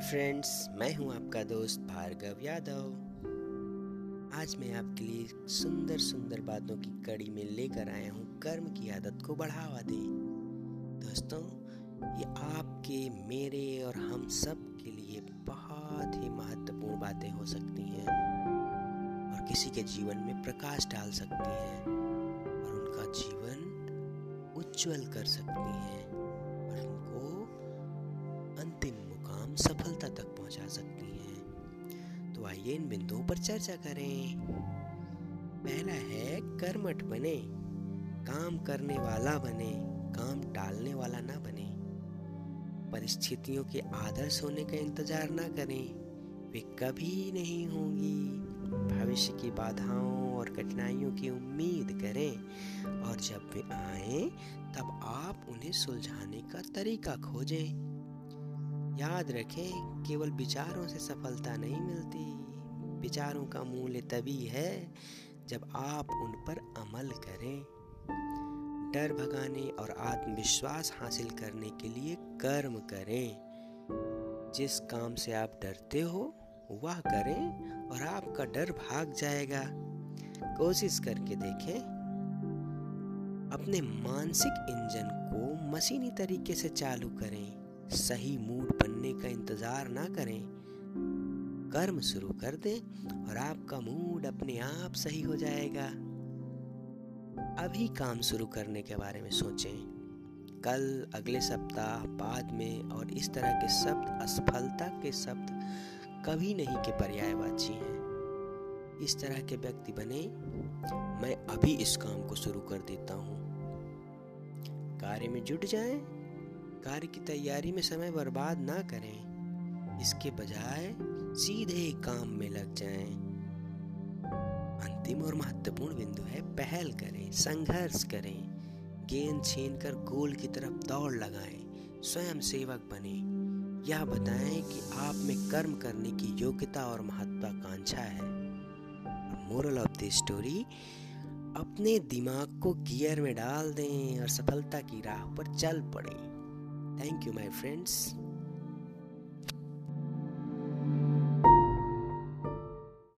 Friends, मैं हूँ आपका दोस्त भार्गव यादव। आज मैं आपके लिए सुंदर सुंदर बातों की कड़ी में लेकर आया हूँ कर्म की आदत को बढ़ावा दें दोस्तों, ये आपके, मेरे और हम सब के लिए बहुत ही महत्वपूर्ण बातें हो सकती हैं और किसी के जीवन में प्रकाश डाल सकती हैं और उनका जीवन उज्जवल कर सकती हैं। पहुँचा सकती हैं। तो आइए इन बिंदुओं पर चर्चा करें। पहला है, कर्मठ बने, काम करने वाला बने, काम टालने वाला ना बने। परिस्थितियों के आदर्श होने का इंतज़ार ना करें। वे कभी नहीं होंगी। भविष्य की बाधाओं और कठिनाइयों की उम्मीद करें। और जब वे आए, तब आप उन्हें सुलझाने का तरीका खोजें। याद रखें, केवल विचारों से सफलता नहीं मिलती। विचारों का मूल्य तभी है, जब आप उन पर अमल करें। डर भगाने और आत्मविश्वास हासिल करने के लिए कर्म करें। जिस काम से आप डरते हो, वह करें और आपका डर भाग जाएगा। कोशिश करके देखें। अपने मानसिक इंजन को मशीनी तरीके से चालू करें। सही मूड बनने का इंतज़ार ना करें। कर्म शुरू कर दें और आपका मूड अपने आप सही हो जाएगा। अभी काम शुरू करने के बारे में सोचें। कल, अगले सप्ताह, बाद में और इस तरह के शब्द, असफलता के शब्द कभी नहीं के पर्यायवाची हैं। इस तरह के व्यक्ति बने, मैं अभी इस काम को शुरू कर देता हूँ। कार्य में जुट जाएँ कार्य की तैयारी में समय बर्बाद ना करें। इसके बजाय सीधे काम में लग जाएँ। अंतिम और महत्वपूर्ण बिंदु है पहल करें, संघर्ष करें। गेंद छीन कर गोल की तरफ़ दौड़ लगाएँ स्वयं सेवक बने। यह बताएँ कि आप में कर्म करने की योग्यता और महत्वाकांक्षा है। मोरल ऑफ़ द स्टोरी अपने दिमाग को गियर में डाल दें और सफलता की राह पर चल पड़ें। Thank you, my friends.